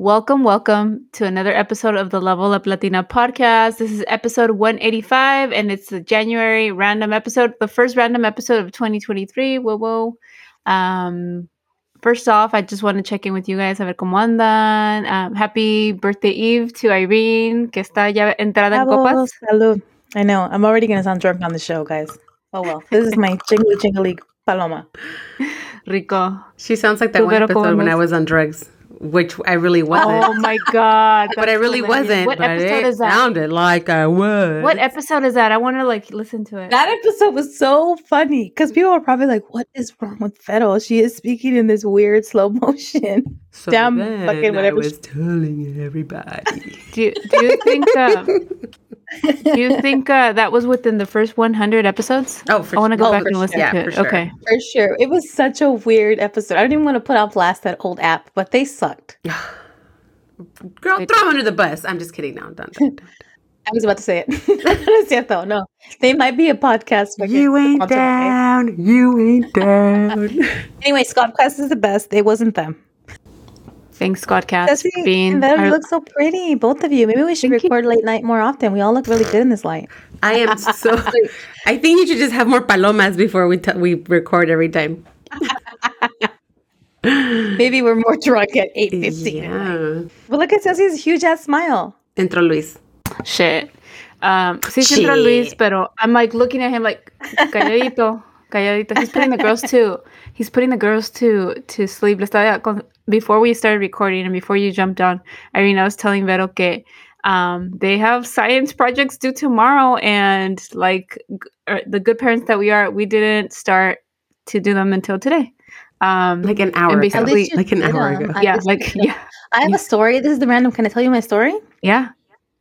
welcome, welcome to another episode of the Level Up Latina podcast. This is episode 185, and it's the January random episode, the first random episode of 2023. Whoa, whoa. Um, first off, I just want to check in with you guys. A ver cómo andan. Um, happy birthday eve to Irene, que está ya entrada en copas. Salud. I know. I'm already going to sound drunk on the show, guys. Oh, well. This is my jingly jingly paloma. Rico. She sounds like that one episode when I was on drugs, which I really wasn't. Oh my god! but I really wasn't. What but episode it is that? sounded like I was. What episode is that? I want to like listen to it. That episode was so funny because people are probably like, what is wrong with Fettle? She is speaking in this weird slow motion. so damn then fucking whatever I was telling everybody. Do you, do you think uh, do you think uh, that was within the first 100 episodes? oh, for I want to go Oh, back and listen sure. to it. for sure. Okay. For sure. It was such a weird episode. I don't even want to put on blast that old app, but they sucked. Girl, throw them under the bus. I'm just kidding. No, don't. don't, don't. I was about to say it. Es cierto, no. They might be a podcast. but You ain't down. You ain't down. Anyway, Squadcast is the best. It wasn't them. Thanks, Squadcast, Ceci for being. and Venom our- look so pretty, both of you. Maybe we should Thank you. record late night more often. We all look really good in this light. I am so. I think you should just have more palomas before we t- we record every time. Maybe we're more drunk at eight fifteen. Yeah. But look at Ceci's huge ass smile. Entró Luis. Shit. Um, sí, sí entró Luis, pero I'm like looking at him like calladito, calladito. He's putting the girls to he's putting the girls to to sleep. Le estaba con- Before we started recording and before you jumped on, Irene, I was telling Vero que um, they have science projects due tomorrow, and like g- er, the good parents that we are, we didn't start to do them until today. Um, Like an hour And ago. basically- least Like an hour them. ago. I yeah, like yeah, I have Yeah. a story. This is the random. Can I tell you my story? yeah.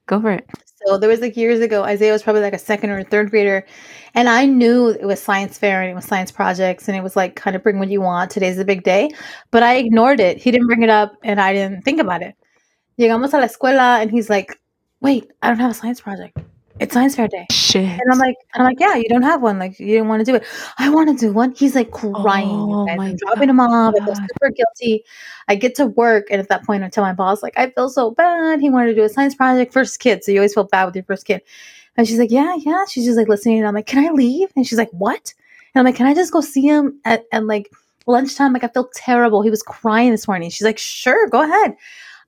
Go for it. So there was like years ago, Isaiah was probably like a second or a third grader, and I knew it was science fair and it was science projects and it was like kind of bring what you want. Today's the big day, but I ignored it. He didn't bring it up, and I didn't think about it. Llegamos a la escuela, and he's like, "Wait, I don't have a science project. It's science fair day." Shit. And I'm like, and I'm like, yeah, you don't have one. Like, you didn't want to do it. I want to do one. He's like crying. Oh guys. my I'm dropping him off. I feel super guilty. I get to work, and at that point, I tell my boss, like, I feel so bad. He wanted to do a science project, first kid, so you always feel bad with your first kid. And she's like, yeah, yeah. She's just like listening, and I'm like, can I leave? And she's like, what? And I'm like, can I just go see him at, at like lunchtime? Like, I feel terrible. He was crying this morning. She's like, sure, go ahead.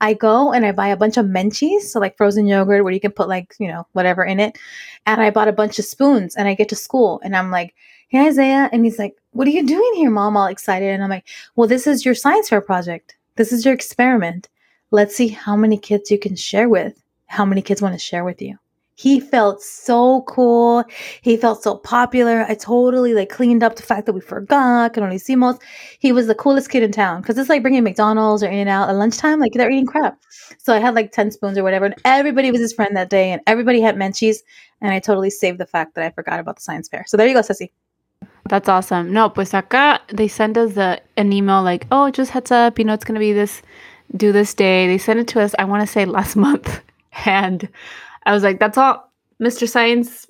I go and I buy a bunch of Menchie's, so like frozen yogurt where you can put like, you know, whatever in it. And I bought a bunch of spoons and I get to school and I'm like, Hey Isaiah. And he's like, What are you doing here, mom? All excited. And I'm like, Well, this is your science fair project. This is your experiment. Let's see how many kids you can share with, how many kids want to share with you. He felt so cool. He felt so popular. I totally like cleaned up the fact that we forgot, can only see most. He was the coolest kid in town because it's like bringing McDonald's or In and Out at lunchtime. Like they're eating crap. So I had like 10 spoons or whatever. And everybody was his friend that day. And everybody had Menchie's. And I totally saved the fact that I forgot about the science fair. So there you go, Ceci. That's awesome. No, pues acá they send us an email like, oh, just heads up, you know, it's gonna be this, do this day. They sent it to us. I want to say last month, and I was like, that's all, Mr. Science,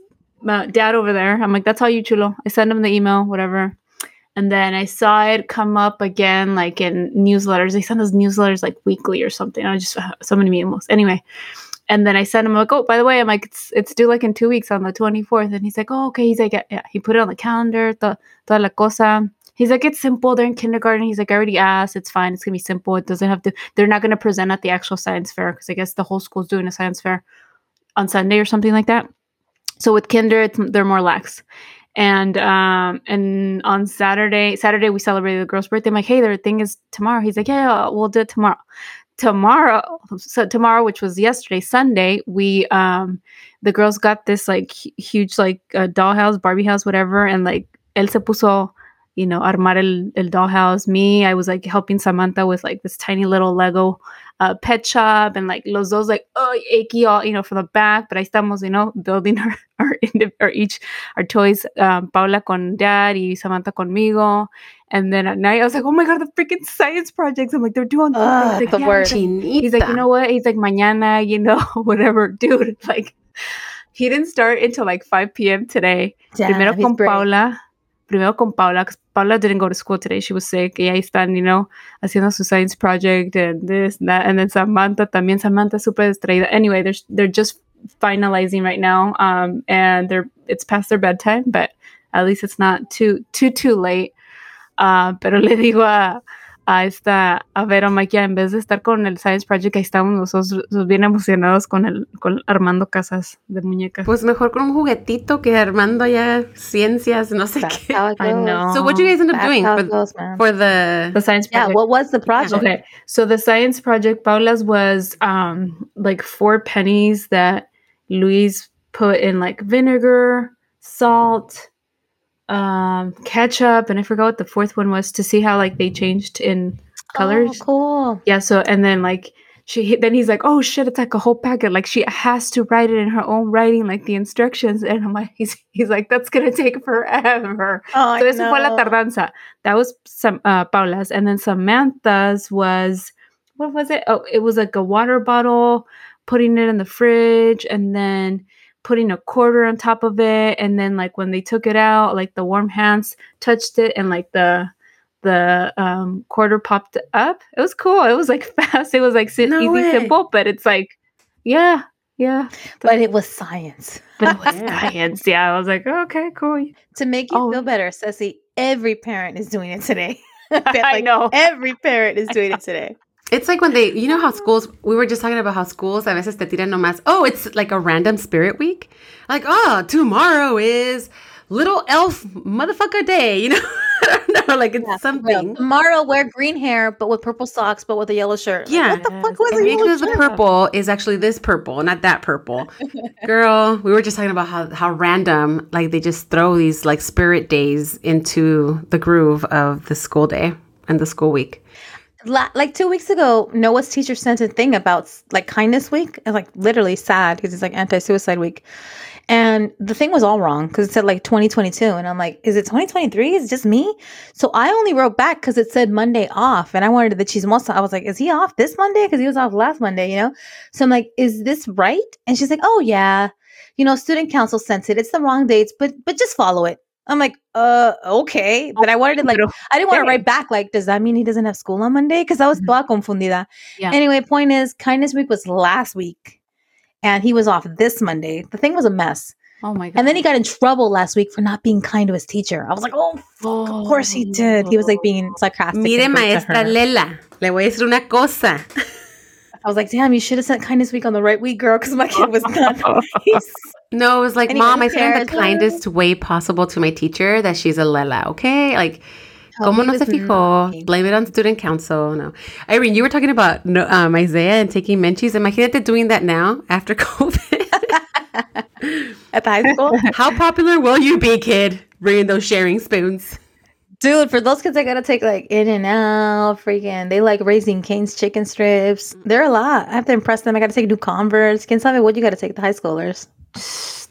uh, Dad over there. I'm like, that's all you chulo. I send him the email, whatever. And then I saw it come up again, like in newsletters. They send us newsletters like weekly or something. I just so many emails. Anyway, and then I sent him like, oh, by the way, I'm like, it's it's due like in two weeks on the 24th. And he's like, oh, okay. He's like, yeah. He put it on the calendar, the toda la cosa. He's like, it's simple. They're in kindergarten. He's like, I already asked. It's fine. It's gonna be simple. It doesn't have to. They're not gonna present at the actual science fair because I guess the whole school's doing a science fair on Sunday or something like that. So with kinder, they're more lax. And um and on Saturday, Saturday we celebrated the girl's birthday. I'm like, hey, their thing is tomorrow. He's like, yeah, we'll do it tomorrow. Tomorrow, so tomorrow, which was yesterday, Sunday, we um the girls got this like huge like uh, dollhouse, Barbie house, whatever, and like él se puso you know, armar el, el dollhouse. Me, I was like helping Samantha with like this tiny little Lego uh, pet shop and like los dos like oh achy all you know from the back but ahí estamos you know building our our, our each our toys um, Paula con dad y Samantha conmigo and then at night I was like oh my god the freaking science projects I'm like they're doing Ugh, like, the "Yeah." He's like, you know what? He's like, mañana, you know, whatever, dude. Like, he didn't start until like 5 p.m. today. Primero Damn, he's con brave. Paula. Primero con Paula, Paula didn't go to school today. She was sick. Y ahí están, you know, haciendo su science project and this and that. And then Samantha también. Samantha super distraída. Anyway, they're, they're just finalizing right now. Um, and they're, it's past their bedtime, but at least it's not too, too, too late. Ah, pero le digo a, a esta, a ver, Mike, ya en vez de estar con el Science Project, ahí estamos nosotros bien emocionados con el, con armando casas de muñecas. Pues mejor con un juguetito que armando ya ciencias, no sé That's qué. I know. So what you guys end up That's doing for, goes, for the the Science yeah, Project. what was the project? Okay, so the science project, Paula's was um like four pennies that Luis put in like vinegar, salt, um, ketchup, and I forgot what the fourth one was to see how like they changed in colors. Oh, cool. Yeah, so and then like she then he's like, oh shit, it's like a whole packet. Like she has to write it in her own writing, like the instructions. And I'm like, he's he's like, that's gonna take forever. Oh, So I eso fue la know. tardanza. That was some uh, Paula's, and then Samantha's was what was it? Oh, it was like a water bottle, putting it in the fridge, and then putting a quarter on top of it, and then like when they took it out, like the warm hands touched it, and like the the um, quarter popped up. It was cool. It was like fast. It was like si- No easy, way. simple, but it's like, yeah, yeah. But it was science. But it was science. Yeah, I was like, okay, cool. To make you Oh. feel better, Ceci, every parent is doing it today. Bet, I know. Every parent is doing it today. It's like when they, you know how schools, we were just talking about how schools a veces te tiran nomás, oh, it's like a random spirit week. Like, oh, tomorrow is little elf motherfucker day, you know? I don't know, like it's Well, something. tomorrow wear green hair, but with purple socks, but with a yellow shirt. Like, Yeah. what the fuck was And a maybe because the purple is actually this purple, not that purple. Girl, we were just talking about how, how random, like they just throw these like spirit days into the groove of the school day and the school week. Like two weeks ago, Noah's teacher sent a thing about like kindness week, and like literally sad because it's like anti-suicide week, and the thing was all wrong because it said like 2022, and I'm like, is it 2023? Is it just me? So I only wrote back because it said Monday off, and I wanted the chismosa. I was like, is he off this Monday? Because he was off last Monday, you know. So I'm like, is this right? And she's like, oh yeah, you know, student council sent it. It's the wrong dates, but but just follow it. I'm like, uh, okay. But I wanted to like, I didn't want to write back like, does that mean he doesn't have school on Monday? Because I was Mhm. toda confundida. Yeah. Anyway, point is, kindness week was last week, and he was off this Monday. The thing was a mess, Oh my god. and then he got in trouble last week for not being kind to his teacher. I was like, oh, fuck, of course he did. He was like being sarcastic. Mire, and rude to maestra. Lela, le voy a decir una cosa. I was like, damn, you should have sent kindness week on the right week, girl, because my kid was not nice. No, it was like, Anyway, mom, I said in the kindest way possible to my teacher that she's a Lela, okay? Like, como no se fijó? Blame it on student council. No. Irene, you were talking about um, Isaiah and taking Menchie's. Imagínate doing that now after COVID. At the high school, How popular will you be, kid? Bringing those sharing spoons. Dude. For those kids, I gotta take like In and Out, freaking. They like Raising Cane's, chicken strips. They're a lot. I have to impress them. I gotta take new Converse. Can sabe what you gotta take the high schoolers?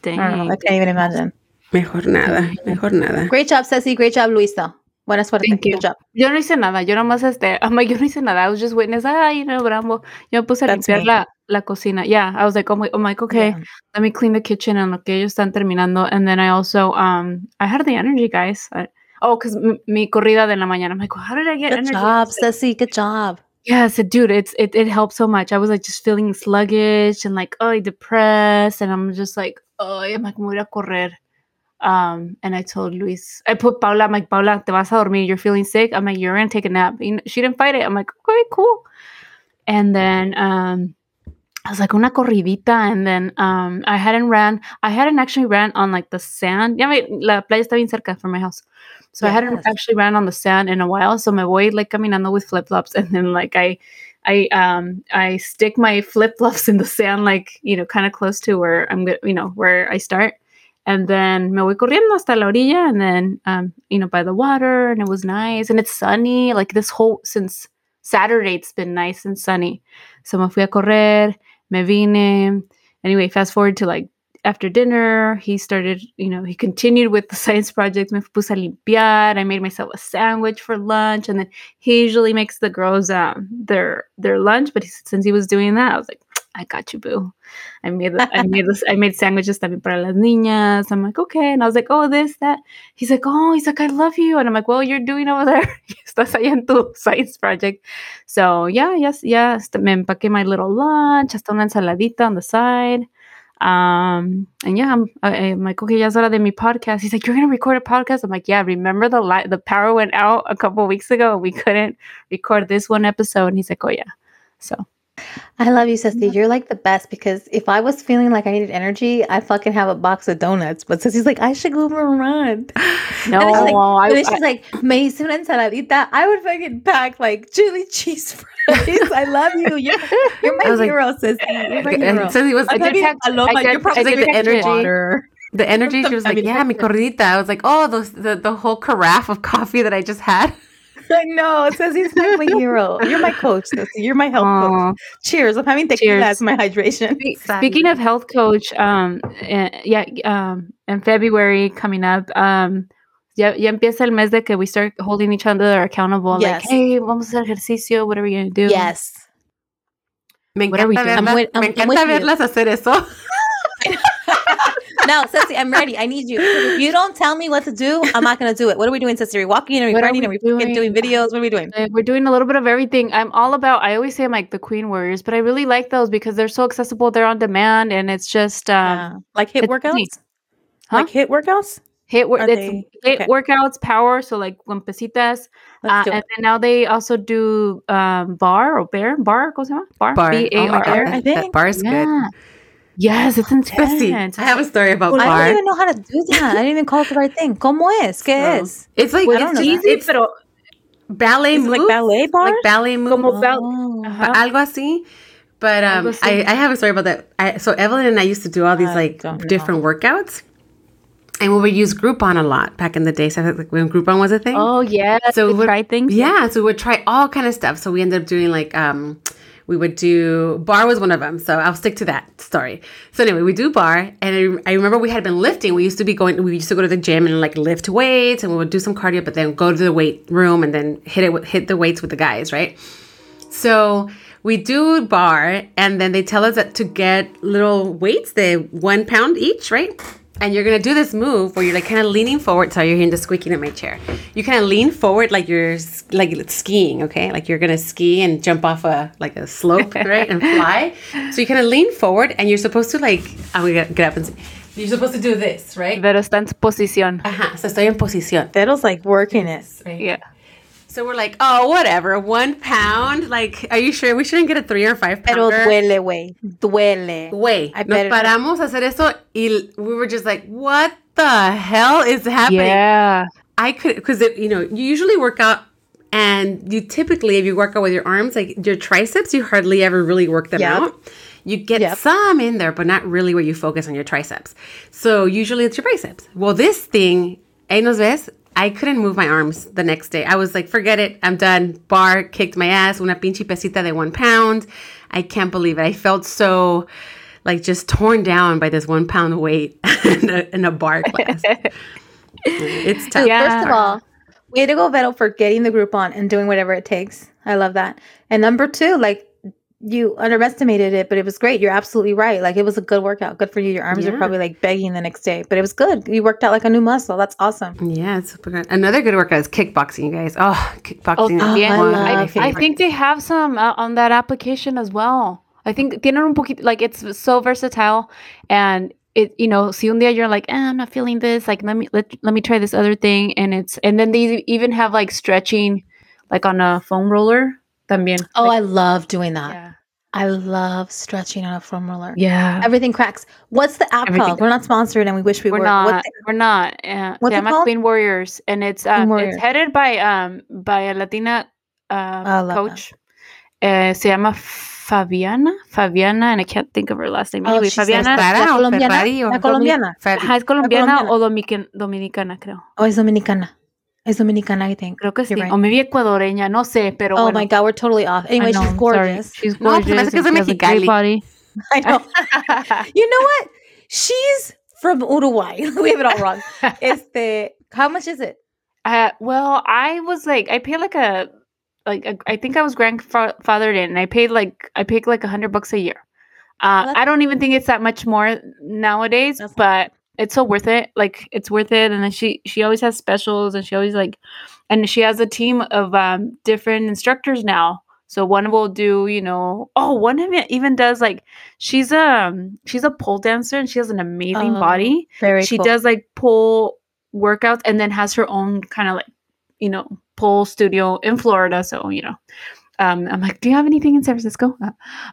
I know. I can't even imagine. Mejor nada, mejor nada. Great job, Ceci. Great job, Luisa. Buena suerte. Thank you. Good job. Yo no hice nada, yo nomás este, I'm like, yo no hice nada, I was just witness, ah, you know, Brambo. Yo me puse a That's limpiar me. la, la cocina. Yeah, I was like, oh my, oh my, okay, Yeah. let me clean the kitchen en lo que ellos están terminando. And then I also, um, I had the energy, guys. I, oh, because mi corrida de la mañana. I'm like, how did I get Good energy? job, Ceci. Good job. Yes, it, dude, it's it, it helped so much. I was like just feeling sluggish and like oh depressed, and I'm just like oh, I'm like voy a correr. Um, and I told Luis, I put Paula, I'm like Paula, te vas a dormir. You're feeling sick. I'm like you're gonna take a nap. You know, she didn't fight it. I'm like okay, cool. And then um, I was like una corridita, and then um, I hadn't ran. I hadn't actually ran on like the sand. Yeah, la playa está bien cerca from my house. So I hadn't actually ran on the sand in a while. So me voy like caminando with flip flops, and then like I, I um I stick my flip flops in the sand, like you know, kind of close to where I'm gonna, you know, where I start, And then me voy corriendo hasta la orilla and then, um, you know, by the water and it was nice and it's sunny. Like this whole, since Saturday, it's been nice and sunny. So me fui a correr, me vine. Anyway, fast forward to like after dinner, he started, you know, he continued with the science project. Me puse a limpiar. I made myself a sandwich for lunch. And then he usually makes the girls um, their their lunch. But he, since he was doing that, I was like, I got you, boo. I made I made this, I made sandwiches también para las niñas. I'm like, okay. And I was like, oh, this, that. He's like, oh, he's like, I love you. And I'm like, well, you're doing over there. Estás allá en tu science project. So yeah, yes, yes. Me empaqué my little lunch, hasta una ensaladita on the side. Um, and yeah, I'm, I, I'm like, okay, es hora de mi podcast. He's like, you're gonna record a podcast. I'm like, yeah. Remember the light, the power went out a couple weeks ago. and We couldn't record this one episode. And he's like, oh yeah. So I love you, Ceci. You're like the best because if I was feeling like I needed energy, I fucking have a box of donuts. But Ceci's like, I should go for a run. no, and she's like, I, and then she's like, me una ensaladita. I would fucking pack like chili cheese fries. I love you. You're, you're my I like- hero, Ceci. You're my hero. He was I like, did Maybe text- Paloma, I you're probably I the energy. water. the energy. She was like I mean, yeah, mi corridita. I was like, oh, those the, the whole carafe of coffee that I just had. I know. It says he's my hero. You're my coach, Ceci. You're my health coach. Cheers. I'm having tequila Cheers. as my hydration. Speaking of health coach, um, eh, yeah, um, in February coming up, um, ya, ya empieza el mes de que we start holding each other accountable. Yes. Like, hey, vamos a hacer ejercicio. What are we gonna do? Yes. Me What are we encanta, doing? verlas, I'm with- I'm- me encanta with you. verlas hacer eso. No, Ceci, I'm ready. I need you. If you don't tell me what to do, I'm not going to do it. What are we doing, Ceci? Are we walking? Are we What running? And we Are we doing doing? videos? What are we doing? Uh, We're doing a little bit of everything. I'm all about. I always say I'm like the Queen Warriors, but I really like those because they're so accessible. They're on demand, and it's just um, Yeah. Like HIIT workouts? Huh? Like HIIT workouts? HIIT work. Are It's they- HIIT okay. workouts, power. So like con pesitas, uh, and then now they also do um, barre or bear bar. ¿Cómo se llama? Bar. Bar. B Oh A my R God, R. I that, think. that barre is good. Yeah. Yes, it's Ceci, intense. I have a story about Well, I don't even know how to do that. I didn't even call it the right thing. ¿Cómo es? ¿Qué So, es? It's like Well, it's, don't know just- that. it's pero ballet Is it moves, like ballet barre? like ballet moves, Como bal- Oh. Ajá. algo así. But um, Algo I, así. I have a story about that. I, so Evelyn and I used to do all these I like don't know. different workouts, and we would use Groupon a lot back in the day. So like when Groupon was a thing. Oh yeah. So So we- try things. Yeah, so we would try all kind of stuff. So we ended up doing like um we would do barre was one of them. So I'll stick to that story. So anyway, we do barre and I, remember we had been lifting. We used to be going we used to go to the gym and like lift weights and we would do some cardio but then go to the weight room and then hit it hit the weights with the guys, right? So we do barre and then they tell us that to get little weights, they one pound each, right? And you're gonna do this move where you're like kind of leaning forward. Sorry, you're hearing the squeaking in my chair. You kind of lean forward like you're like skiing, okay? Like you're gonna ski and jump off a like a slope, right? And fly. So you kind of lean forward and you're supposed to like ah, I'm gonna get up and see. You're supposed to do this, right? Pero está en posición. Ajá, so estoy en posición. That like working it. Right? Yeah. So we're like, oh, whatever, one pound. Like, are you sure we shouldn't get a three or five pounder? Pero duele, güey. Duele. Güey, I nos paramos a hacer eso y we were just like, what the hell is happening? Yeah. I could, because, you know, you usually work out and you typically, if you work out with your arms, like your triceps, you hardly ever really work them Yep. out. You get Yep. some in there, but not really where you focus on your triceps. So usually it's your biceps. Well, this thing, hey, nos ves? I couldn't move my arms the next day. I was like, forget it. I'm done. Barre kicked my ass. Una pinche pesita de one pound. I can't believe it. I felt so like just torn down by this one pound weight in, a, in a barre class. it's tough. Yeah. first of all, way to go, Vettel, for getting the Groupon and doing whatever it takes. I love that. And number two, like you underestimated it, but it was great. You're absolutely right. Like it was a good workout. Good for you. Your arms are probably like begging the next day, but it was good. You worked out like a new muscle. That's awesome. Yeah, it's super good. Another good workout is kickboxing, you guys. Oh, kickboxing. Oh, is yeah. I love I, I think they have some uh, on that application as well. I think tienen un poquito like it's so versatile and it you know si un día you're like eh, I'm not feeling this like let me let, let me try this other thing and it's and then they even have like stretching like on a foam roller también. Oh, Like, I love doing that. yeah. I love stretching on a foam roller. Yeah. Everything cracks. What's the app Everything called? We're not sponsored and we wish we We're were. not. What the- we're not. Uh, What's se it called? Queen Warriors, and it's um, Warriors. it's headed by um by a Latina I uh, love coach. Uh, se llama Fabiana, Fabiana, and I can't think of her last name. Oh, Anyway, Fabiana, that. Clara La o colombiana, Ferrari o la colombiana. Fer- ajá, es colombiana colombiana. o domican- dominicana, creo. Oh, es dominicana. Es dominicana, I think. Creo que sí. You're right. O maybe ecuadoreña, no sé, pero Oh bueno. my God, we're totally off. Anyway, know, she's I'm sorry. gorgeous. She's No, pues me gorgeous. parece que es and de she a great Mexicali. I know. you know what? She's from Uruguay. we have it all wrong. Este, how much is it? Uh, well, I was like, I paid like a, like a, I think I was grandfathered in, and I paid like I paid like a hundred bucks a year. Uh, that's- I don't even think it's that much more nowadays, That's not but it's so worth it. Like it's worth it, and then she she always has specials, and she always like, and she has a team of um different instructors now. So one will do, you know, oh, one of it even does like she's a she's a pole dancer and she has an amazing Oh, body Very she cool. does like pole workouts and then has her own kind of like you know pole studio in Florida. So you know, um, I'm like, do you have anything in San Francisco? Uh,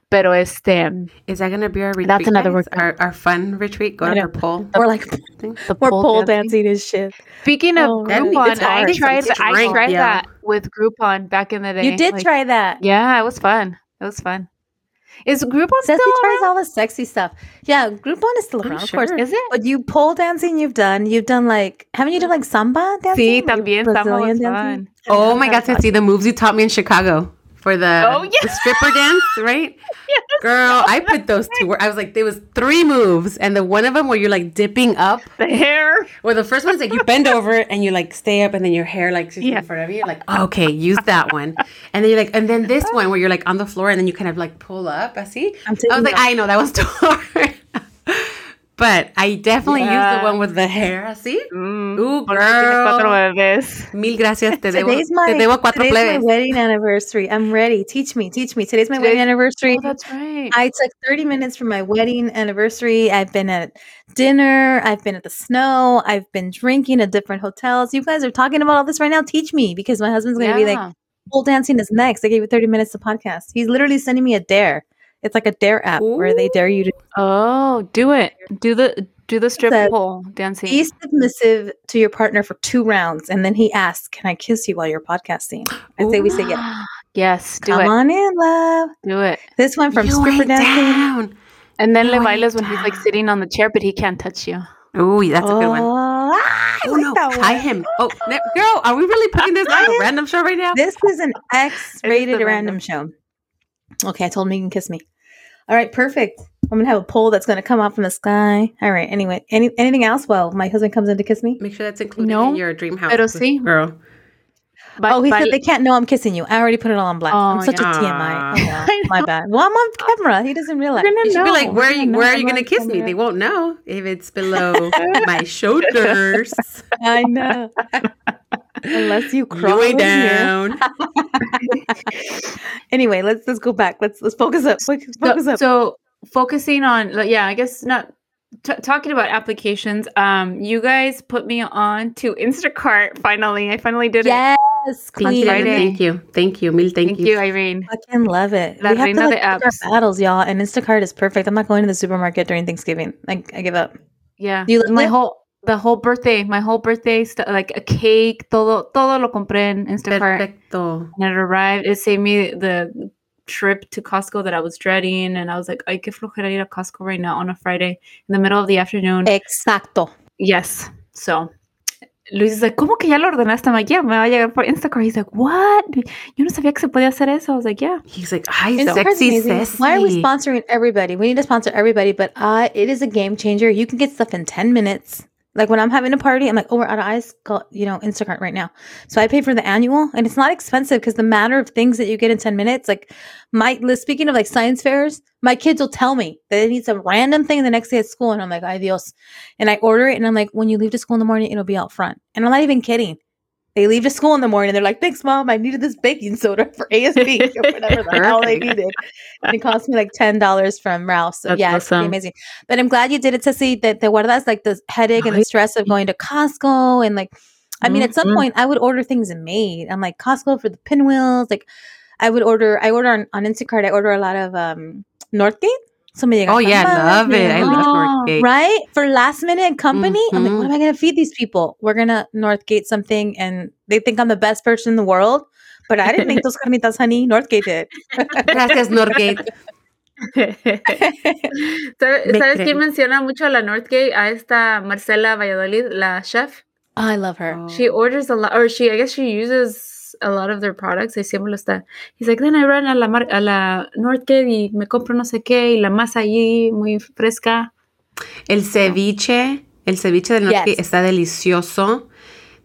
pero este, Is that gonna be our retreat? That's another guys? workout. Our, our fun retreat. Go to know. her pole. We're like, thing. the we're pole dancing is shit. Speaking of Oh, that'd Groupon, I tried Some I tried yeah. that with Groupon back in the day. You did Like, try that. Yeah, it was fun. It was fun. Is Groupon Ceci still tries all the sexy stuff. Yeah, Groupon is still I'm around, of course. Is it? But you pole dancing, you've done. You've done like, haven't you done like samba dancing? Sí, Like también Samba Brazilian was dancing? fun. Oh my God, that's fun. Ceci, the moves you taught me in Chicago for the, Oh, yeah. the stripper dance, right? Girl, I put those two. Where I was like, there was three moves, and the one of them where you're like dipping up. The hair. Well, the first one's like you bend over and you like stay up, and then your hair like sits Yeah. in front of you. You're like, oh, okay, use that one, and then you're like, and then this one where you're like on the floor, and then you kind of like pull up. Así. I'm I was like. I know that was too hard. But I definitely used Yeah. the one with the hair, así. Mm, Ooh, porque tiene cuatro girl. bebés. Mil gracias, te debo, Today's my, te debo cuatro today's my wedding anniversary. I'm ready. Teach me, teach me. Today's my wedding anniversary. Oh, that's right. I took 30 minutes for my wedding anniversary. I've been at dinner. I've been at the snow. I've been drinking at different hotels. You guys are talking about all this right now. Teach me because my husband's going to be like, Yeah. pole dancing is next. I gave you 30 minutes to podcast. He's literally sending me a dare. It's like a dare app where they dare you to Oh, do it. Do the do the strip Said, pole dancing. be submissive to your partner for two rounds. And then he asks, Can I kiss you while you're podcasting? I say we say yes. yes, do Come it. on in, love. Do it. This one from You stripper ain't dancing. down. And then le No, bailas when he's like sitting on the chair, but he can't touch you. Ooh, that's a good one. Oh, I Oh like no, that tie one. him. Oh, ne- girl, are we really putting this on a random show right now? This is an X-rated the random show. Okay, I told him he can kiss me. All right, perfect. I'm gonna have a pole that's gonna come out from the sky. All right. Anyway, any anything else? Well, my husband comes in to kiss me. Make sure that's included No, in your dream house. pero sí. girl. But, oh, he but- said they can't know I'm kissing you. I already put it all on blast. I'm Oh, such yeah. a TMI. Oh, well, my bad. Well, I'm on camera. He doesn't realize. We're gonna You should be like, where are you? Where are you gonna on kiss me? They won't know if it's below my shoulders. I know. Unless you crawl You ain't here. down. Anyway, let's let's go back. Let's let's focus up. Focus, focus so, up. so focusing on like, yeah i guess not t- talking about applications um you guys put me on to instacart finally i finally did it yes, Thank queen. you, thank you, thank you, mil thank, thank you irene I Fucking love it. La we have to de like, pick our battles, y'all. And Instacart is perfect. I'm not going to the supermarket during Thanksgiving. Like I give up. yeah You my it? whole the whole birthday my whole birthday stuff like a cake todo todo lo compré en instacart Perfecto. and it arrived it saved me the trip to Costco that I was dreading and I was like ay que flojera ir a Costco right now on a Friday in the middle of the afternoon Exacto. Yes. So Luis is like, ¿cómo que ya lo ordenaste? I'm like, yeah, me va a llegar por Instacart. He's like, what? Yo no sabía que se podía hacer eso. I was like, yeah. He's like, hi, Instacart's sexy Why are we sponsoring everybody? We need to sponsor everybody, but uh, it is a game changer. You can get stuff in 10 minutes. Like when I'm having a party, I'm like, oh, we're out of ice. You know, Instacart right now. So I pay for the annual and it's not expensive because the matter of things that you get in 10 minutes, like my speaking of like science fairs, my kids will tell me that they need some random thing the next day at school. And I'm like, ay Dios. And I order it and I'm like, when you leave to school in the morning, it'll be out front. And I'm not even kidding. They leave to school in the morning. And they're like, thanks, mom. I needed this baking soda for ASB or whatever the hell they needed. And it cost me like $10 from Ralph. So That's yeah, it's pretty amazing. But I'm glad you did it to see that the guardas like the headache and the stress of going to Costco and like I mean at some Mhm. point I would order things made. I'm like Costco for the pinwheels. Like I would order I order on, on Instacart, I order a lot of um Northgate. So me llega Oh yeah, más, love it. I llega love Oh, Northgate. right for last minute company i'm like what am mm-hmm. i going to feed these people we're going to northgate something and they think i'm the best person in the world but i didn't make those carnitas honey northgate did Gracias, Northgate. ¿Sabes, Me ¿sabes creo. quién menciona mucho a la Northgate? A esta Marcela Valladolid, la chef. Oh, i love her Oh. She orders a lot, or she, I guess she uses a lot of their products. Y siempre lo está. He's like, then I run a la, mar- a la Northgate y me compro no sé qué y la masa allí muy fresca. El ceviche, el ceviche del norte Yes. está delicioso.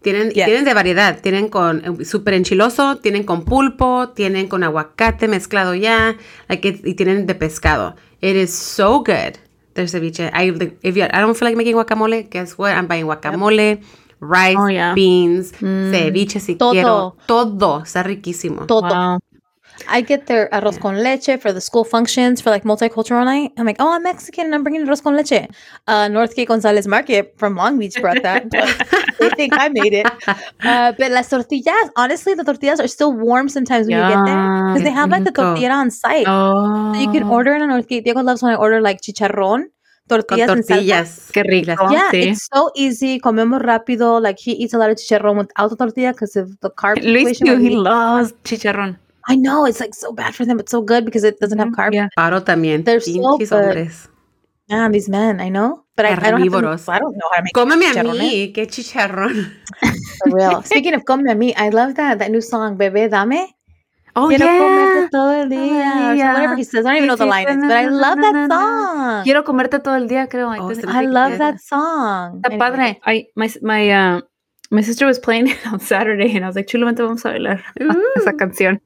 Tienen, Yes. tienen de variedad. Tienen con eh, súper enchiloso, tienen con pulpo, tienen con aguacate mezclado ya, like it- y tienen de pescado. It is so good. Their ceviche. I, if you, I don't feel like making guacamole, guess what? I'm buying guacamole, rice, Oh, yeah. beans, Mm. ceviche si Todo. quiero. Todo. Está riquísimo. Todo. Wow. I get their arroz con leche for the school functions for like multicultural night. I'm like, oh, I'm Mexican and I'm bringing arroz con leche. Uh, Northgate Gonzalez Market from Long Beach brought that. they think I made it. Uh, but las tortillas, honestly, the tortillas are still warm sometimes when you get there because they have like the Rico. tortilla on site. Oh, So you can order in a Northgate. Diego loves when I order like chicharrón, Con tortillas, salsa. tortillas. Qué rico. Yeah, sí. it's so easy. Comemos rápido. Like he eats a lot of chicharrón without the tortilla because of the carb Luis, too, he loves chicharrón. I know it's like so bad for them, but so good because it doesn't have carbs. Yeah. Paro también. They're so good. hombres. Yeah, these men, I know, but I, I don't to. I don't know how to make Cómeme a chicharrón, eh, mí, qué chicharrón. for real. Speaking of come a mí, I love that that new song, Bebé Dame. Oh, Quiero comerte yeah. todo el día. whatever he says. I don't even know the line is, but I love that song. Quiero comerte todo el día, creo. I Oh, think. I love that song. Está padre. I, my, my, uh, my sister was playing it on Saturday and I was like, chulamente vamos a bailar esa canción.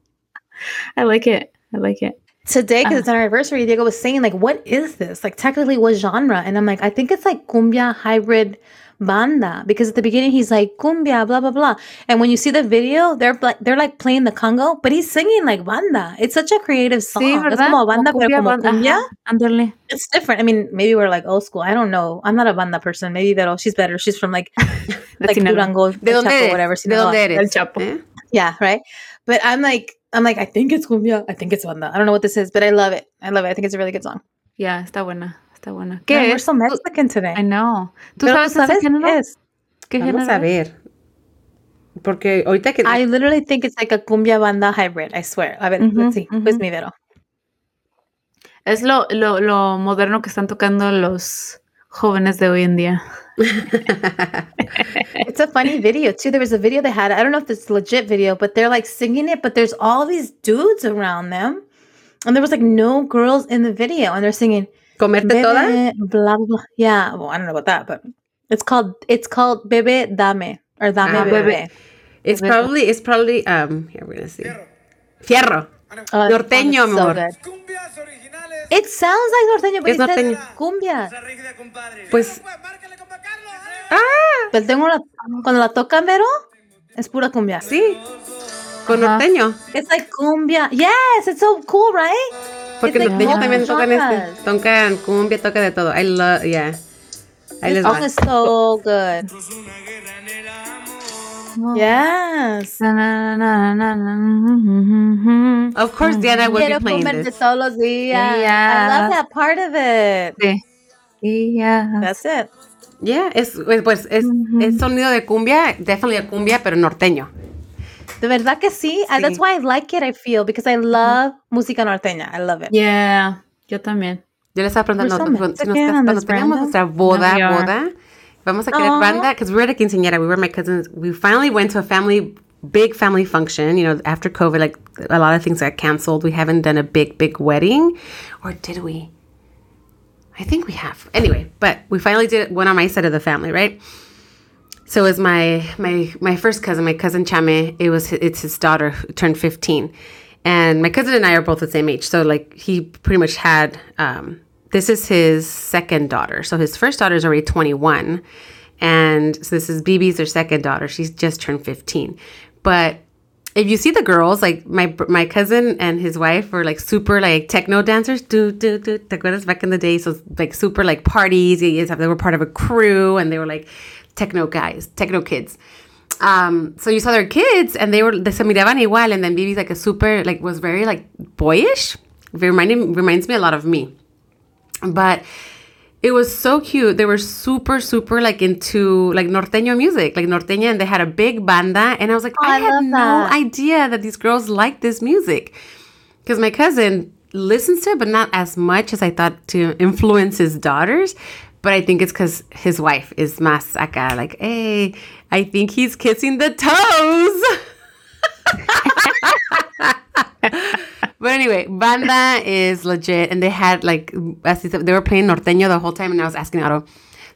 I like it. I like it. Today, because it's our anniversary, Diego was saying, like, what is this? Like, technically, what genre? And I'm like, I think it's like cumbia hybrid banda. Because at the beginning, he's like, cumbia, blah, blah, blah. And when you see the video, they're like, they're like playing the congo, but he's singing like banda. It's such a creative song. Sí, Es como banda, Como pero como banda, cumbia. ajá, Ándale. It's different. I mean, maybe we're like old school. I don't know. I'm not a banda person. Maybe Vero, she's better. She's from like, like Sinaloa. Durango, ¿De El dónde Chapo, whatever. ¿De dónde eres? El Chapo. ¿Eh? Yeah, right. But I'm like, I'm like, I think it's cumbia. I think it's banda. I don't know what this is, but I love it. I love it. I think it's a really good song. Yeah, está buena. Está buena. ¿Qué es? so Mexican today. I know. ¿Tú sabes ese género? qué es? ¿Qué Vamos género a ver. Porque ahorita que... I literally think it's like a cumbia banda hybrid. I swear. A ver, Ujú, let's see. Pues ujú. mi Vero. Es lo, lo, lo moderno que están tocando los jóvenes de hoy en día. It's a funny video too. There was a video they had. I don't know if it's a legit video, but they're like singing it, but there's all these dudes around them. And there was like no girls in the video. And they're singing ¿Comerte toda? Bebe, blah blah blah. Yeah, well, I don't know about that, but it's called it's called Bebe Dame or Dame Ah, Bebe. Bebe. It's probably, it's probably, um, here we're gonna see. Fierro. Oh, Norteño, amor. good. Originales. It sounds like norteño, but Es it says norteño. cumbia. Pues- Pues. Ah, Pero tengo una, cuando la tocan, Vero, es pura cumbia. sí. Con norteño. It's like cumbia. Yes, it's so cool, right? Porque like norteños también tocan este. Tocan cumbia, toca de todo. I love, yeah. Ahí les va. so good. Yes. Na, na, na, na, na. Of course, Diana will be playing comerte this. todos los días. I Yeah. love that part of it. Sí. Yeah. That's it. Yeah, es, es- pues es, es sonido de cumbia, definitely de cumbia, pero norteño. De verdad que sí. And that's why I like it, I feel, because I love música norteña. I love it. Yeah. Yo también. Yo le estaba preguntando We're so cuando, si nos- Mexican on cuando this, teníamos nuestra boda, No, boda, vamos a querer Aw. banda, because we were at a quinceañera, we were my cousins, we finally went to a family, big family function, you know, after COVID, like a lot of things got canceled. We haven't done a big, big wedding, or did we? I think we have. Anyway, but we finally did one on my side of the family, right? So it was my my my first cousin, my cousin Chame. It was it's his daughter who turned fifteen, and my cousin and I are both the same age. So like he pretty much had um, this is his second daughter. So his first daughter is already twenty one, and so this is BB's their second daughter. She's just turned fifteen, but if you see the girls, like my my cousin and his wife were like super like techno dancers. Do do do. ¿Te acuerdas back in the day? So like super like parties. They were part of a crew, and they were like techno guys, techno kids. Um, so you saw their kids, and they were they se miraban igual, and then Bibi's like a super like was very like boyish. It reminded reminds me a lot of me. but it was so cute. They were super, super like into like norteño music, like norteña, and they had a big banda. And I was like, Oh, I, I had no idea that these girls like this music because my cousin listens to it, but not as much as I thought to influence his daughters. But I think it's because his wife is más acá, like, hey, I think he's kissing the toes. But anyway, banda is legit, and they had like as they were playing norteño the whole time, and I was asking Otto,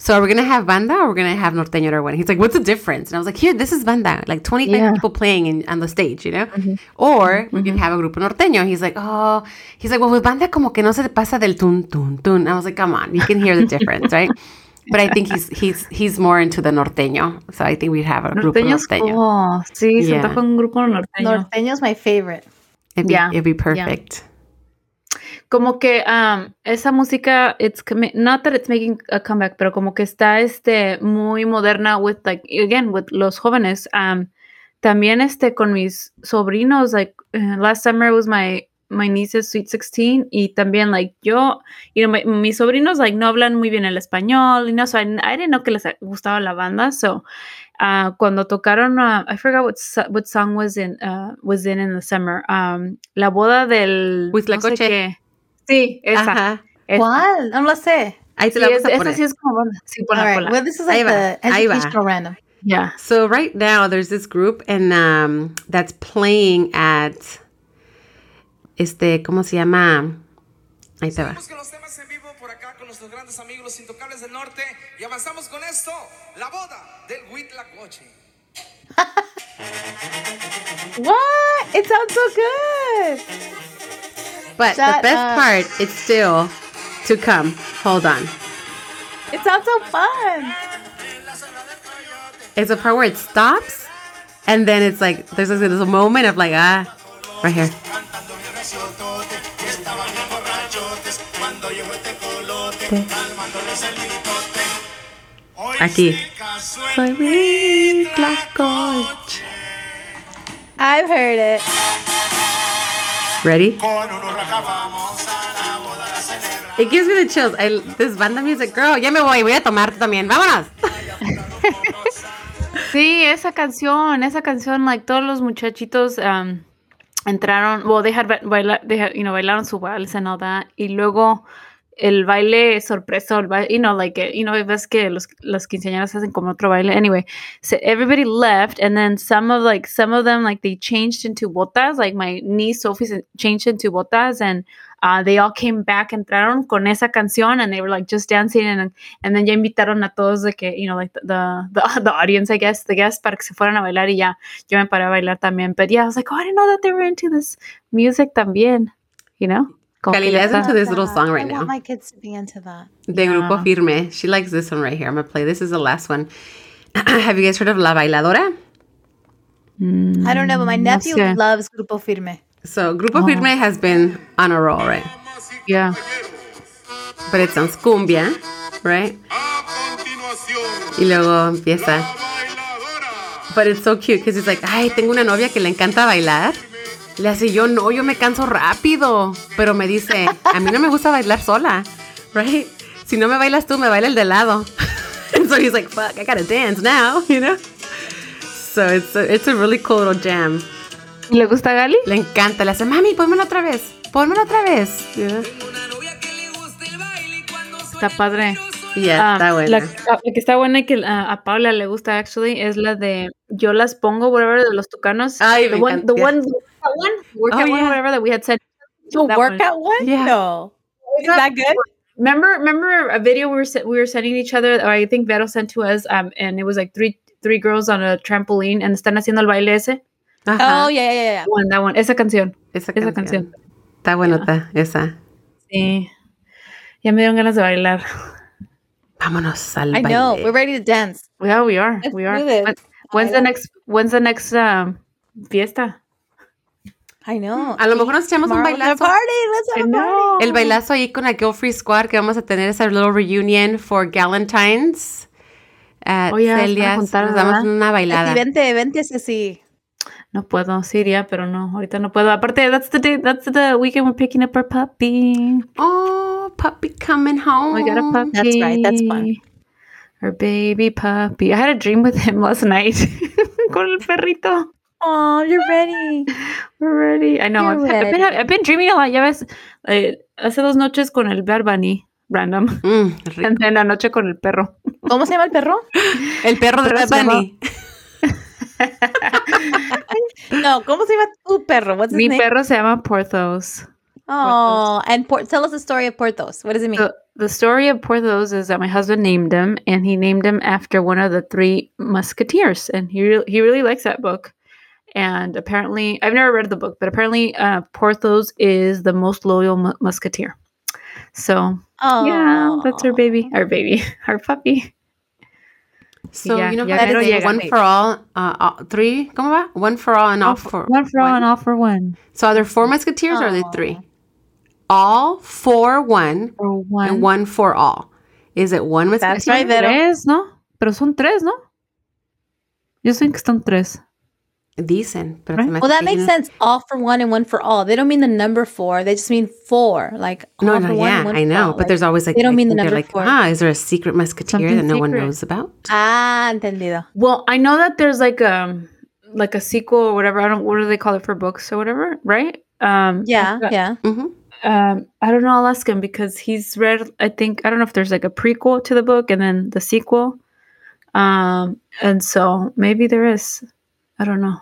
so are we gonna have banda or we're gonna have norteño or our wedding? He's like, what's the difference? And I was like, here, this is banda, like twenty five Yeah. people playing in, on the stage, you know, mm-hmm. or mm-hmm. we can have a grupo norteño. He's like, oh, he's like, well, with banda como que no se pasa del tun tun tun. I was like, come on, you can hear the difference, right? But I think he's he's he's more into the norteño, so I think we'd have a grupo Norteño es norteño. cool. Sí, se Yeah. antoja un grupo norteño. Norteño's my favorite. It'd be, Yeah. it'd be perfect. Como que um, esa música, it's not that it's making a comeback, pero como que está este muy moderna with like again with los jóvenes. Um, también este con mis sobrinos, like uh, last summer was my my niece's sweet 16 y también like yo, you know, my- mis sobrinos like no hablan muy bien el español, y no, so I, I didn't know que les gustaba la banda, so uh, cuando tocaron, uh, I forgot what what song was in uh, was in in the summer, um, la boda del no sé Huitlacoche. Sí, esa. Ajá. esa. ¿Cuál? No lo sé. Ahí te Sí, la vamos es- a esa poner. sí es como. Sí, ponla, right. ponla. Well, this is like Ahí va, the ahí va. educational random. Yeah. So right now there's this group and um that's playing at este ¿cómo se llama? Ahí te va. Con los temas en vivo por acá con nuestros grandes amigos los intocables del norte y avanzamos con esto, la boda del Huitlacoche. What? It sounds so good. But the best up. part is still to come. Hold on. It sounds so fun. It's a part where it stops and then it's like there's a, there's a moment of like ah right here. Aquí. Soy Huitlacoche. I've heard it. Ready? It gives me the chills. I, this banda music, girl. Ya me voy. Voy a tomar también. Vámonos. Sí, esa canción, esa canción, like todos los muchachitos um, entraron, well, they had ba- baila, they had, you know, bailaron su vals and all that, y luego el baile sorpresa, you know, like, eh, you know, ves que los, los quinceañeras hacen como otro baile. Anyway, so everybody left, and then some of like some of them like they changed into botas, like my niece Sophie changed into botas, and uh, they all came back, entraron con esa canción, and they were like just dancing, and and then ya invitaron a todos de que, you know, like the the, the audience, I guess, the guests para que se fueran a bailar, y ya yo me paré a bailar también. But yeah, I was like, oh, I didn't know that they were into this music también, you know. Como que ya Galilea is into this little song right now. I now. want my kids to be into that. De Grupo Firme. She likes this one right here. I'm going to play. This is the last one. Have you guys heard of La Bailadora? I don't know, but my mm, nephew sé. loves Grupo Firme. So Grupo oh. Firme has been on a roll, right? Yeah. But it sounds cumbia, right? Y luego empieza. But it's so cute because it's like, ay, tengo una novia que le encanta bailar. Le hace yo, no, yo me canso rápido. Pero me dice, a mí no me gusta bailar sola, right? Si no me bailas tú, me baila el de lado. and so he's like, fuck, I gotta dance now, you know? So it's a, it's a really cool little jam. ¿Y le gusta a Gali? Le encanta, le hace, mami, pónmelo otra vez, pónmelo otra vez. Yeah, Está padre. Yeah, Ah, está buena. La, la que está buena y que ah, a Paula le gusta actually es la de yo las pongo whatever de los tucanos. Ay, the me one, the one, that one, workout Oh, one, yeah. whatever that we had said. The That workout one? Yeah. No. Is that good? Remember, remember a video we were we were sending each other, or I think Vero sent to us, um, and it was like three three girls on a trampoline and están haciendo el baile ese. Ajá, Oh, yeah, yeah, yeah. That one, that one, esa canción, esa esa canción. canción. Está buenota, esa. Sí. Ya me dieron ganas de bailar. Vámonos al I baile. know. We're ready to dance. Yeah, we are, Let's we are. do this. When- when's the next? When's the next um, fiesta? I know. A lo mejor nos echamos un bailazo. party. Let's have a know. El bailazo ahí con la Girl Free Squad que vamos a tener esa little reunion for Galentine's. At Oh, yeah, se van a Celia's. juntar, Nos damos una party. bailada. Sí, vente, vente, Ceci. No puedo, sí iría, pero no, ahorita no puedo. Aparte, that's the day, that's the weekend we're picking up our puppy. Oh, puppy coming home. We got a puppy. That's right, that's fun. Our baby puppy. I had a dream with him last night. Con el perrito. Oh, you're ready. We're ready. I know. I've, You're I've been. I've been dreaming a lot. Ya ves, eh, hace dos noches con el Bad Bunny, random, Mm, rico. and then anoche con el perro. ¿Cómo se llama el perro? El perro de Pero Bad Bunny. No, ¿cómo se llama tu perro? What's his Mi name? perro se llama Porthos. Oh, and Por- tell us the story of Porthos. What does it mean? The, the story of Porthos is that my husband named him, and he named him after one of the three Musketeers, and he really, he really likes that book. And apparently, I've never read the book, but apparently, uh, Porthos is the most loyal mu- musketeer. So oh, yeah, that's our baby, our baby, our puppy. So Yeah, you know ya that mero is llega. one for all, uh, all, three. ¿Cómo va? One for all and all for one for all one. and all for one, So are there four musketeers or are there three? All for one or one. and one for all. Is it one musketeer? That's right, Vero. tres, ¿no? Pero son tres, ¿no? Yo sé que están tres. Dicen, pero Right. se me Well, that makes sense. All for one and one for all. They don't mean the number four. They just mean four. Like No, all no, for yeah, and one I know, but Like, there's always like they don't I mean the number like, four. ah, is there a secret musketeer Something that no one knows about? ah, entendido. Well, I know that there's like um like a sequel or whatever. I don't what do they call it for books or whatever, right? Um Yeah, but, yeah. hmm Um I don't know, I'll ask him because he's read I think I don't know if there's like a prequel to the book and then the sequel. Um and so maybe there is. I don't know.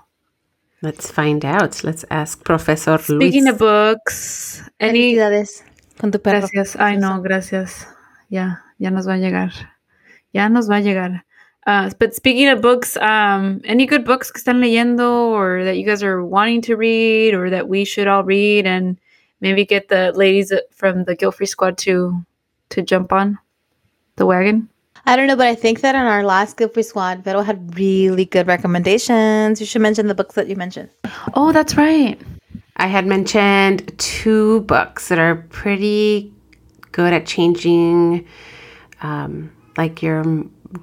Let's find out. Let's ask Professor Speaking Luis. of books, any Felicidades con tu perro. Gracias. Ay, no, gracias. Ya, ya nos va a llegar. Ya nos va a llegar. Uh, but speaking of books, um, any good books que están leyendo or that you guys are wanting to read or that we should all read and maybe get the ladies from the Guilt Free Squad to to jump on the wagon? I don't know, but I think that in our last Guilt Free Squad, Vero had really good recommendations. You should mention the books that you mentioned. Oh, that's right. I had mentioned two books that are pretty good at changing, um, like your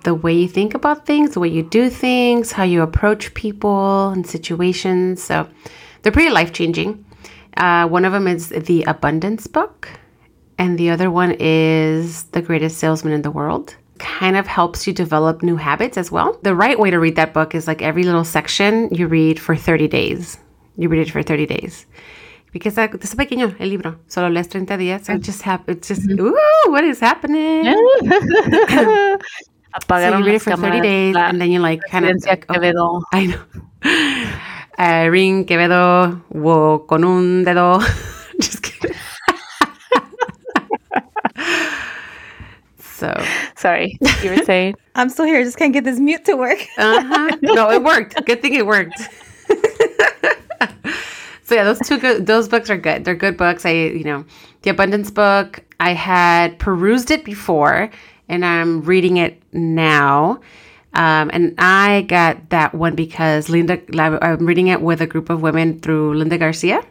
the way you think about things, the way you do things, how you approach people and situations. So they're pretty life changing. Uh, one of them is the Abundance book, and the other one is The Greatest Salesman in the World. Kind of helps you develop new habits as well. The right way to read that book is like every little section you read for 30 days. You read it for 30 days. Because that, es pequeño el libro. Solo lees 30 días. So it just hap- it's just, ooh, what is happening? So Apagaron you read it for 30 days and then you like kind of. presidencia Quevedo. I know. Uh, ring Quevedo, wo con un dedo. Just kidding. So, Sorry, you were saying. I'm still here. I Just can't get this mute to work. uh-huh. no, it worked. Good thing it worked. so yeah, those two good. Those books are good. They're good books. I, you know, the Abundance book. I had perused it before, and I'm reading it now. Um, and I got that one because Linda. I'm reading it with a group of women through Linda Garcia.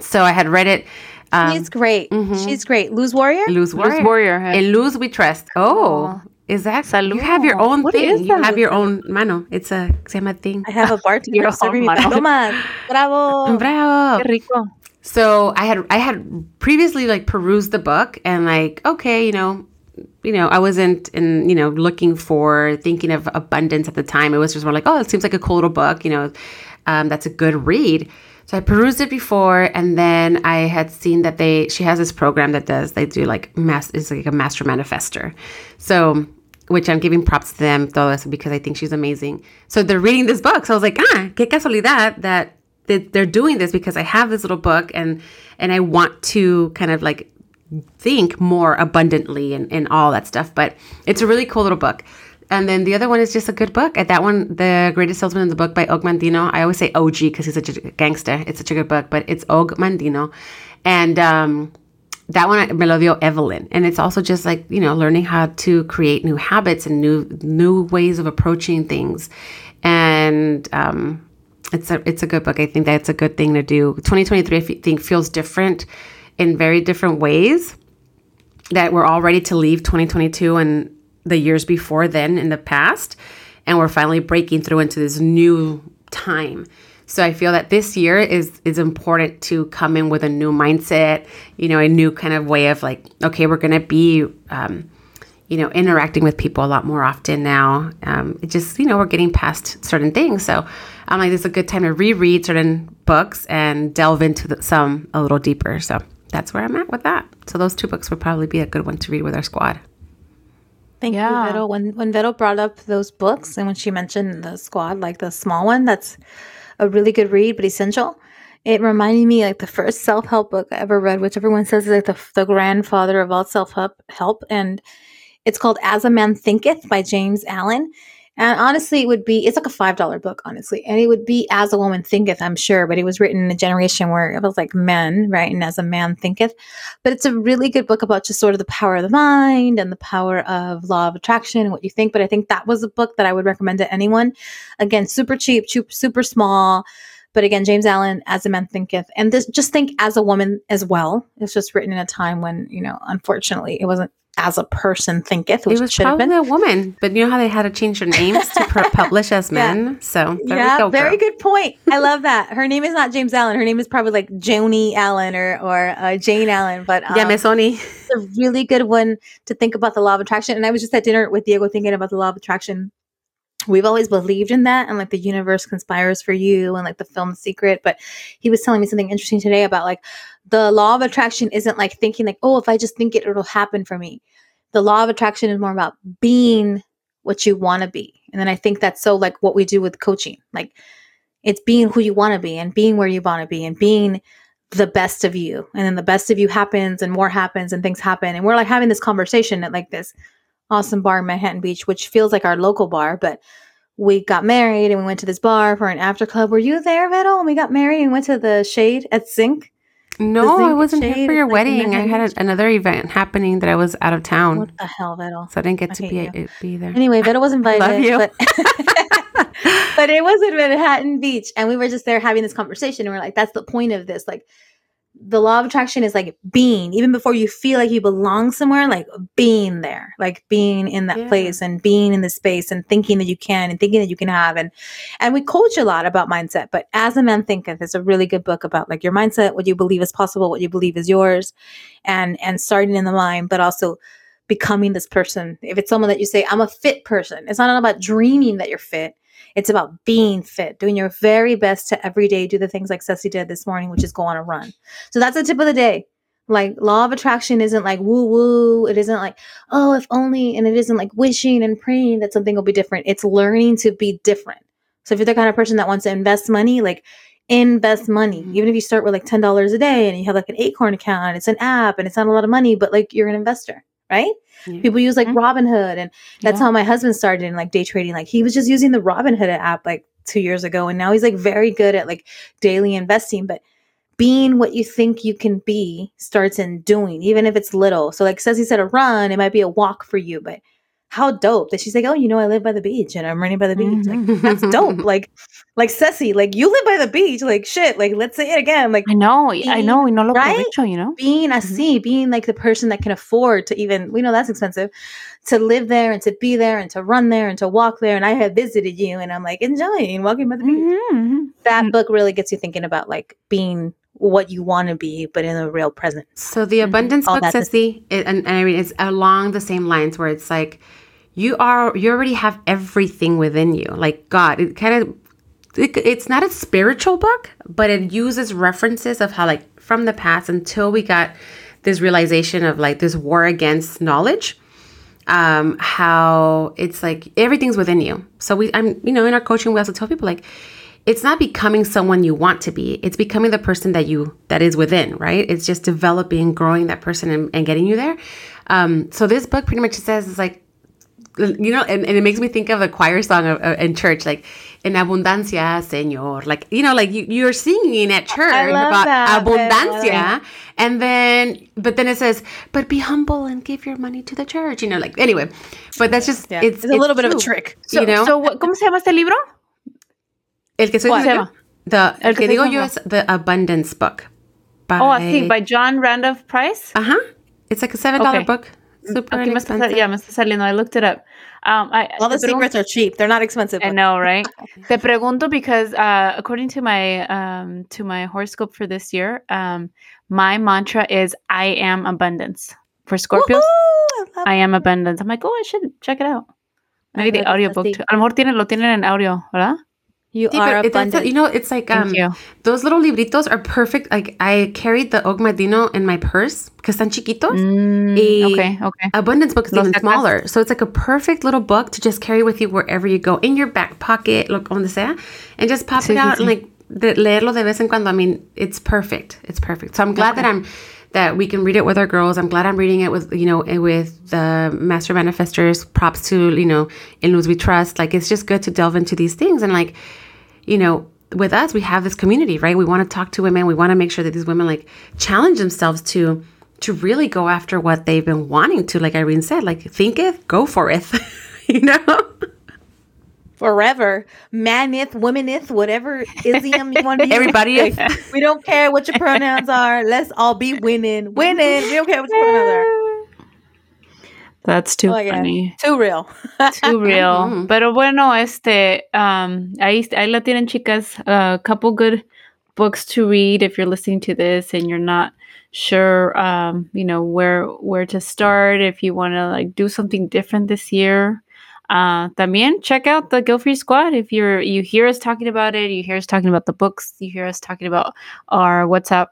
So I had read it. Um, She's great. She's great. Lose Warrior? Lose Luz Warrior. Warrior. huh? In Luz We Trust. Oh, is that you have your own What thing? is you have your own mano. It's a se llama thing. I have a bartender Your serving me own palomas. Bravo. Bravo. Qué rico. So I had I had previously like perused the book and like okay, you know, you know, I wasn't in you know looking for thinking of abundance at the time. It was just more like oh, it seems like a cool little book. You know, um, that's a good read. So I perused it before, and then I had seen that they she has this program that does they do like mass is like a master manifester. So which I'm giving props to them eso because I think she's amazing. So they're reading this book. So I was like, ah, qué casualidad that they're doing this because I have this little book and and I want to kind of like think more abundantly and, and all that stuff. But it's a really cool little book. And then the other one is just a good book. At that one, The Greatest Salesman in the Book by Og Mandino. I always say OG because he's such a gangster. It's such a good book, but it's Og Mandino. And um, that one me lo dio Evelyn. And it's also just like, you know, learning how to create new habits and new new ways of approaching things. And um, it's a it's a good book. I think that's a good thing to do. 2023 I think feels different in very different ways. That we're all ready to leave 2022 and the years before then in the past, and we're finally breaking through into this new time. So I feel that this year is is important to come in with a new mindset, you know, a new kind of way of like, okay, we're gonna be, um, you know, interacting with people a lot more often now. Um, it just, you know, we're getting past certain things. So I'm like, this is a good time to reread certain books and delve into the, some a little deeper. So that's where I'm at with that. So those two books would probably be a good one to read with our squad. Thank Yeah. you, Vero. When when Vero brought up those books and when she mentioned the squad, like the small one, that's a really good read, but essential. It reminded me like the first self help book I ever read, which everyone says is like the the grandfather of all self help help, and it's called As a Man Thinketh by James Allen. And honestly, it would be it's like a five dollar book, honestly, and it would be As a Woman Thinketh, I'm sure, but it was written in a generation where it was like men, right, and As a Man Thinketh. But it's a really good book about just sort of the power of the mind and the power of law of attraction and what you think. But i think that was a book that i would recommend to anyone. Again super cheap super small but again james allen as a man thinketh and this just think as a woman as well it's just written in a time when you know unfortunately it wasn't as a person thinketh which it was should have probably been a woman, but you know how they had to change their names to pr- publish as Yeah. men. So there yeah, go, very good point. I love that. Her name is not James Allen. Her name is probably like Joni Allen or or uh, Jane Allen. But um, Yeah, Miss Oni. it's a really good one to think about the law of attraction. And I was just at dinner with Diego thinking about the law of attraction. We've always believed in that and like the universe conspires for you and like the film Secret. But he was telling me something interesting today about like the law of attraction isn't like thinking like, oh, if I just think it, it'll happen for me. The law of attraction is more about being what you want to be. And then I think that's so like what we do with coaching. Like it's being who you want to be and being where you want to be and being the best of you and then the best of you happens and more happens and things happen and we're like having this conversation at like this awesome bar in manhattan beach which feels like our local bar but we got married and we went to this bar for an after club were you there Vettel? and we got married and went to the shade at zinc No, zinc I wasn't here for your is like in wedding. I had a, another event happening that I was out of town, what the hell Vettel? so I didn't get I to be be there. Anyway, Vetta was invited. Love you. But, but it was in Manhattan Beach. And we were just there having this conversation. And we're like, that's the point of this. Like, the law of attraction is like being, even before you feel like you belong somewhere, like being there, like being in that Yeah. place and being in the space and thinking that you can and thinking that you can have. And and we coach a lot about mindset. But as a man thinketh is a really good book about like your mindset, what you believe is possible, what you believe is yours, and and starting in the mind, but also becoming this person. If it's someone that you say, I'm a fit person, it's not about dreaming that you're fit. It's about being fit, doing your very best to every day do the things like Ceci did this morning, which is go on a run. So that's the tip of the day. Like law of attraction isn't like woo woo. It isn't like, oh, if only, and it isn't like wishing and praying that something will be different. It's learning to be different. So if you're the kind of person that wants to invest money, like invest money. Mhm. Even if you start with like ten dollars a day and you have like an acorn account, it's an app and it's not a lot of money, but like you're an investor, right? Yeah. People use like Mhm. Robinhood, and that's Yeah. how my husband started in like day trading. Like he was just using the Robinhood app like two years ago, and now he's like very good at like daily investing. But being what you think you can be starts in doing, even if it's little. So like Ceci said a run, it might be a walk for you, but how dope that she's like, oh, you know, I live by the beach and I'm running by the beach. Like that's dope. Like, like Ceci, like you live by the beach. Like shit. Like let's say it again. Like I know, I know, y no lo Right? aprovecho, you know? being así, being like the person that can afford to even, we know that's expensive, to live there and to be there and to run there and to walk there. And I have visited you and I'm like enjoying walking by the beach. Mhm. That Mm. book really gets you thinking about like being what you want to be, but in the real present. So the Mhm. abundance All book that to it, and, and I mean it's along the same lines where it's like you are you already have everything within you, like God. It kind of it, it's not a spiritual book, but it uses references of how like from the past until we got this realization of like this war against knowledge um, how it's like everything's within you. So we, I'm, you know, in our coaching, we also tell people like, it's not becoming someone you want to be. It's becoming the person that you that is within, right? It's just developing, growing that person, and, and getting you there. Um, so this book pretty much says it's like, you know, and, and it makes me think of a choir song of, uh, in church, like "En abundancia, Señor." Like you know, like you you're singing at church about that, Beth. abundancia, and then but then it says, "But be humble and give your money to the church." You know, like anyway, but that's just Yeah. it's It's, a little bit of a trick. So, You know? so what, ¿cómo se llama este libro? El que soy ¿Cuál? yo, the el El que que digo yo es the Abundance Book. By, Oh, así, by John Randolph Price. Uh huh. It's like a seven dollar Okay. book. Super Aquí me está, yeah, me está saliendo. I looked it up. Um, I, All the te pregun- secrets are cheap. They're not expensive. I know, right? Te pregunto because uh, according to my um, to my horoscope for this year, um, my mantra is "I am abundance." For Scorpios, Woohoo! I I am abundance. I'm like, oh, I should check it out. Maybe the heard of audiobook too. A lo mejor tienen, lo tienen en audio, ¿verdad? You are but it- that's abundant. you know, it's like um, those little libritos are perfect. Like I carried the Og Mandino in my purse because están chiquitos. Mm, okay, okay. Abundance book is Los even sacas. smaller, so it's like a perfect little book to just carry with you wherever you go, in your back pocket, look on the sea, and just pop Sí, it out sí. and like de, leerlo de vez en cuando. I mean, it's perfect. It's perfect. So I'm glad that I'm that we can read it with our girls. I'm glad I'm reading it with you know eh, with the master manifestors. Props to you know in Luz We Trust. Like it's just good to delve into these things and like you know with us we have this community right we want to talk to women we want to make sure that these women like challenge themselves to to really go after what they've been wanting to like irene said like think it go for it you know Forever. Manith, womanith, whatever ism you want to use. Everybody is. we don't care what your pronouns are. Let's all be winning. Winning. We don't care what your pronouns are. That's too Oh my God. funny. Too real. Too real. Mhm. Pero bueno, este, um, ahí, ahí la tienen, chicas. A couple good books to read if you're listening to this and you're not sure, um, you know, where where to start. If you want to like do something different this year, uh, también check out the Guilt Free Squad. If you're you hear us talking about it, you hear us talking about the books, you hear us talking about our WhatsApp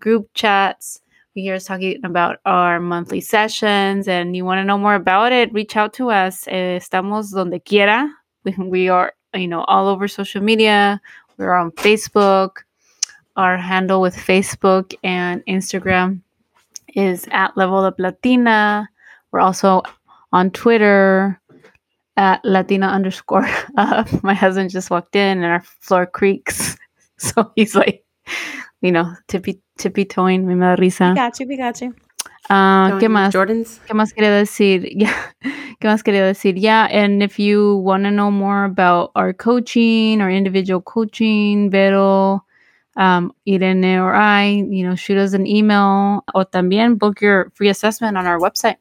group chats. You hear us talking about our monthly sessions and you want to know more about it, reach out to us. Estamos donde quiera. We, we are, you know, all over social media. We're on Facebook. Our handle with Facebook and Instagram is at Level Up Latina. We're also on Twitter at Latina underscore up. My husband just walked in and our floor creaks. So he's like, you know, tippy tippy toeing. Me da risa. We got you. We got you. Ah, ¿Qué Join más? jordans ¿Qué más quería decir? Yeah. ¿Qué más quería decir? Yeah. And if you want to know more about our coaching or individual coaching, Vero, um, Irene, or I, you know, shoot us an email or también book your free assessment on our website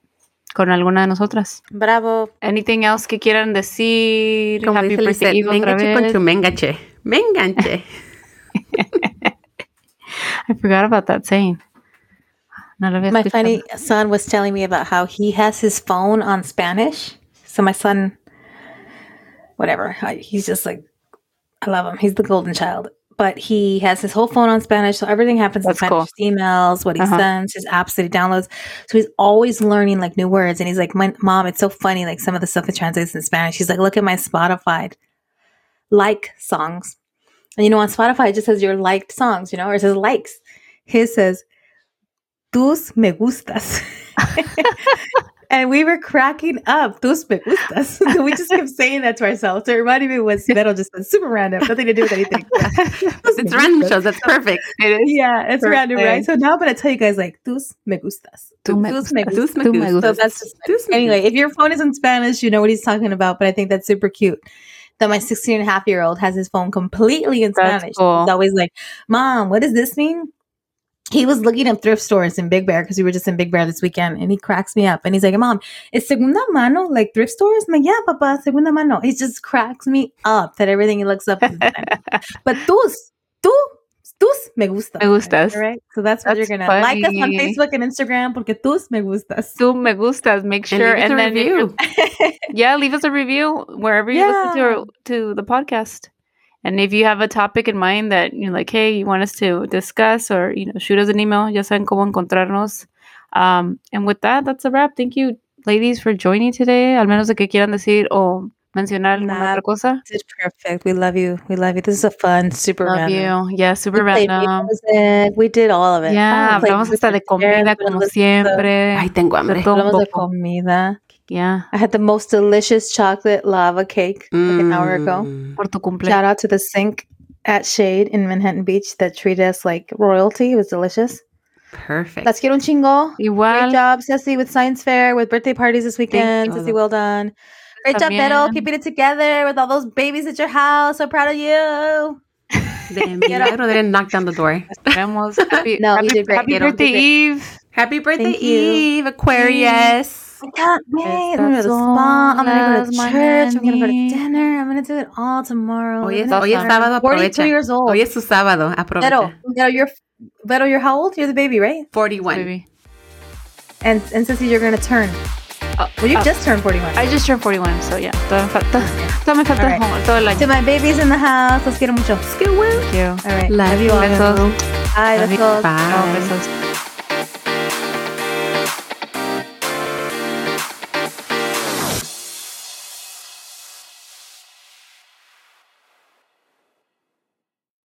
con alguna de nosotras. Bravo. Anything else que quieran decir? como Happy dice birthday, Lisette, Eve, otra mengache con tu mengache I forgot about that saying. No My funny son was telling me about how he has his phone on Spanish. So my son, whatever, he's just like, I love him. He's the golden child. But he has his whole phone on Spanish, so everything happens That's in Spanish. His emails, what he Uh-huh. sends, his apps that he downloads. So he's always learning like new words. And he's like, "My mom, it's so funny. Like some of the stuff that translates in Spanish. He's like, look at my Spotify like songs, and you know on Spotify it just says your liked songs, you know, or it says likes. His says tus me gustas. and we were cracking up. Tus me gustas. We just kept saying that to ourselves. So it reminded me what Vero just said. Super random. Nothing to do with anything. it's random shows that's perfect It is. Yeah, it's random, right? So now I'm going to tell you guys like tus me gustas. Tu me Tus me gustas. gustas. Tu me Tu me So gustas. that's just Tus anyway. If your phone is in Spanish, you know what he's talking about. But I think that's super cute. That my 16 and a half year old has his phone completely in That's Spanish. cool. He's always like, "Mom, what does this mean?" He was looking at thrift stores in Big Bear because we were just in Big Bear this weekend, and he cracks me up. And he's like, "Mom, is segunda mano like thrift stores?" I'm like, "Yeah, papa, segunda mano." He just cracks me up that everything he looks up is in Spanish. But tus, tú, tus me gustas. Me gustas. Right, so that's what That's you're gonna like us on. Facebook and Instagram porque tus me gustas. Tu me gustas. Make and sure and a then review yeah, leave us a review wherever you listen Yeah. to to the podcast. And if you have a topic in mind that you're like, hey, you want us to discuss, or you know, shoot us an email. Ya saben cómo encontrarnos. Um, and with that, that's a wrap. Thank you, ladies, for joining today. Al menos de que quieran decir o mencionar alguna Nah. otra cosa. This is perfect. We love you. We love you. This is a fun, super Love random. you. Yeah, super We random. music. We did all of it. Yeah, We hablamos hasta de comida como siempre. ay tengo hambre Hablamos de poco. comida. Yeah, I had the most delicious chocolate lava cake like an hour ago. Mm. por tu. Shout out to the Zinc at Shade in Manhattan Beach that treated us like royalty. It was delicious. perfect Let's get un chingo. Great Igual. job, Ceci, with science fair, with birthday parties this weekend. you. Ceci, well done. Great job, Vero, También. keeping it together with all those babies at your house. So proud of you. de milagro they didn't knock down the door Esperemos. Happy, No, you happy, did great. happy You birthday, do great. Eve. happy birthday Thank you. eve aquarius I can't wait. I'm gonna go to the spa. I'm gonna go to son las church. I'm gonna go to dinner. I'm gonna do it all tomorrow. Hoy es, I'm hoy es gonna- sábado, 42 aprovecha. years old. Hoy es su sábado, Vero, aprovecha. Vero, you're Vero, you're how old? You're the baby, right? 41. Baby. And and Ceci, you're gonna turn. Uh, Well, you uh, just turned 41. I just turned 41, so yeah. Todavía me falta, todavía me falta Alright. como todo el año. to my babies in the house, los quiero mucho. Thank you. All right, Love love you you. all. Besos. Bye, Love you. besos. Bye. Oh, besos.